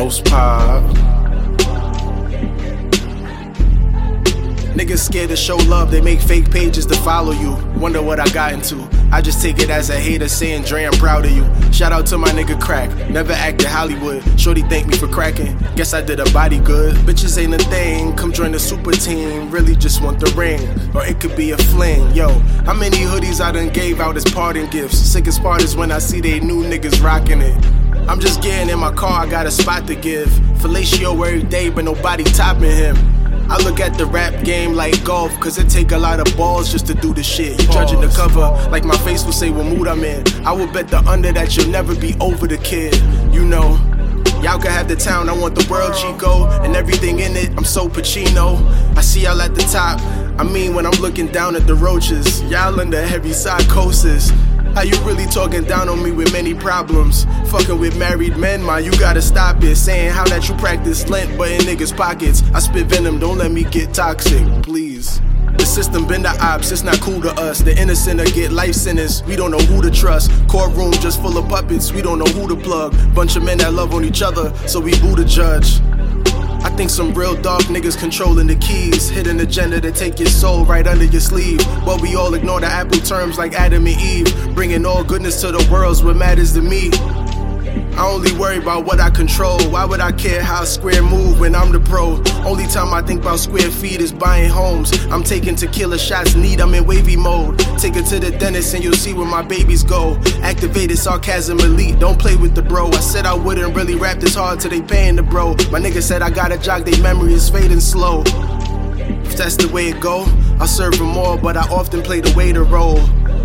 Pop. Niggas scared to show love, they make fake pages to follow you. Wonder what I got into. I just take it as a hater saying, Dre, I'm proud of you. Shout out to my nigga Crack, never acted Hollywood. Shorty thank me for cracking. Guess I did a body good. Bitches ain't a thing, come join the super team. Really just want the ring, or it could be a fling. Yo, how many hoodies I done gave out as parting gifts? Sickest part is when I see they new niggas rocking it. I'm just getting in my car, I got a spot to give. Fellatio every day, but nobody topping him. I look at the rap game like golf, cause it take a lot of balls just to do the shit. You judging the cover, like my face will say what mood I'm in. I will bet the under that you'll never be over the kid. You know, y'all can have the town, I want the world, Chico, and everything in it. I'm so Pacino. I see y'all at the top. I mean, when I'm looking down at the roaches, y'all under heavy psychosis. How you really talking down on me with many problems? Fucking with married men, man, you gotta stop it. Saying how that you practice lint, but in niggas' pockets. I spit venom, don't let me get toxic, please. The system been the ops, it's not cool to us. The innocent get life sentence, we don't know who to trust. Courtroom just full of puppets, we don't know who to plug. Bunch of men that love on each other, so we boo the judge. I think some real dark niggas controlling the keys. Hidden agenda to take your soul right under your sleeve. But we all ignore the Apple terms like Adam and Eve. Bringing all goodness to the world's what matters to me. I only worry about what I control. Why would I care how square move when I'm the pro? Only time I think about square feet is buying homes. I'm taking tequila shots, need I'm in wavy mode. Take it to the dentist and you'll see where my babies go. Activated sarcasm elite, don't play with the bro. I said I wouldn't really rap this hard till they paying the bro. My nigga said I gotta jog, they memory is fading slow. If that's the way it go, I serve them all, but I often play the waiter role.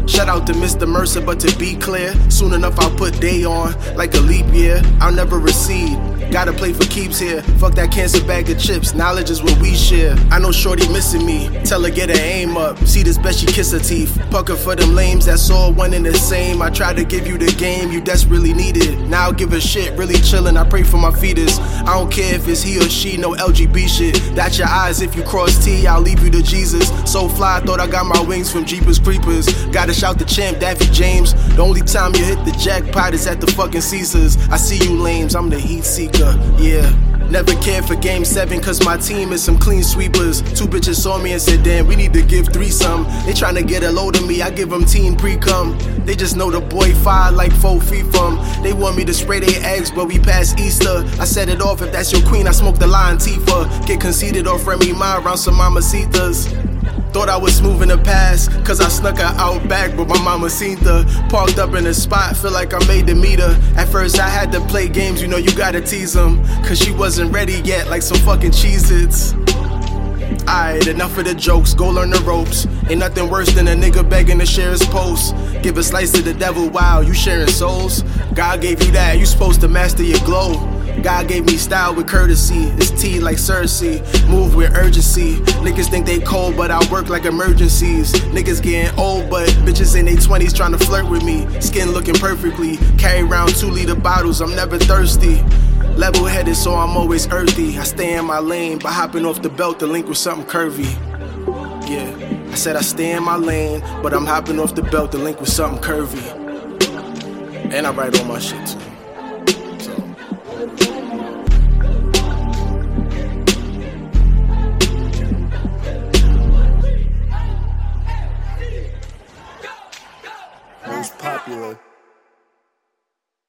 Shout out to Mr. Mercer, but to be clear, soon enough I'll put day on like a leap year. I'll never recede. Gotta play for keeps here. Fuck that cancer bag of chips. Knowledge is what we share. I know Shorty missing me. Tell her get her aim up. See this bitch, she kiss her teeth. Pucker for them lames. That's all one and the same. I tried to give you the game you desperately needed. Now I give a shit. Really chillin'. I pray for my fetus. I don't care if it's he or she. No LGB shit. That's your eyes. If you cross T, I'll leave you to Jesus. So fly, thought I got my wings from Jeepers Creepers. Gotta shout the champ, Daffy James. The only time you hit the jackpot is at the fucking Caesars. I see you lames. I'm the heat seeker yeah. Never cared for game seven, cause my team is some clean sweepers. Two bitches saw me and said, damn, we need to give threesome. They tryna get a load of me, I give them teen pre cum. They just know the boy fire like four feet from. They want me to spray their eggs, but we pass Easter. I set it off, if that's your queen, I smoke the Latifah. Get conceited off Remy Ma around some mamacitas. Thought I was smooth in the past, cause I snuck her out back, but my mama seen the parked up in a spot, feel like I made the meter. At first I had to play games, you know you gotta tease them, cause she wasn't ready yet, like some fucking Cheez Its. Alright, enough of the jokes, go learn the ropes. Ain't nothing worse than a nigga begging to share his post. Give a slice to the devil, wow, you sharing souls? God gave you that, you supposed to master your glow. God gave me style with courtesy. It's T like Cersei. Move with urgency. Niggas think they cold, but I work like emergencies. Niggas getting old, but bitches in their 20s trying to flirt with me. Skin looking perfectly. Carry around two liter bottles, I'm never thirsty. Level headed, so I'm always earthy. I stay in my lane by hopping off the belt to link with something curvy. Yeah, I said I stay in my lane, but I'm hopping off the belt to link with something curvy. And I write all my shit too.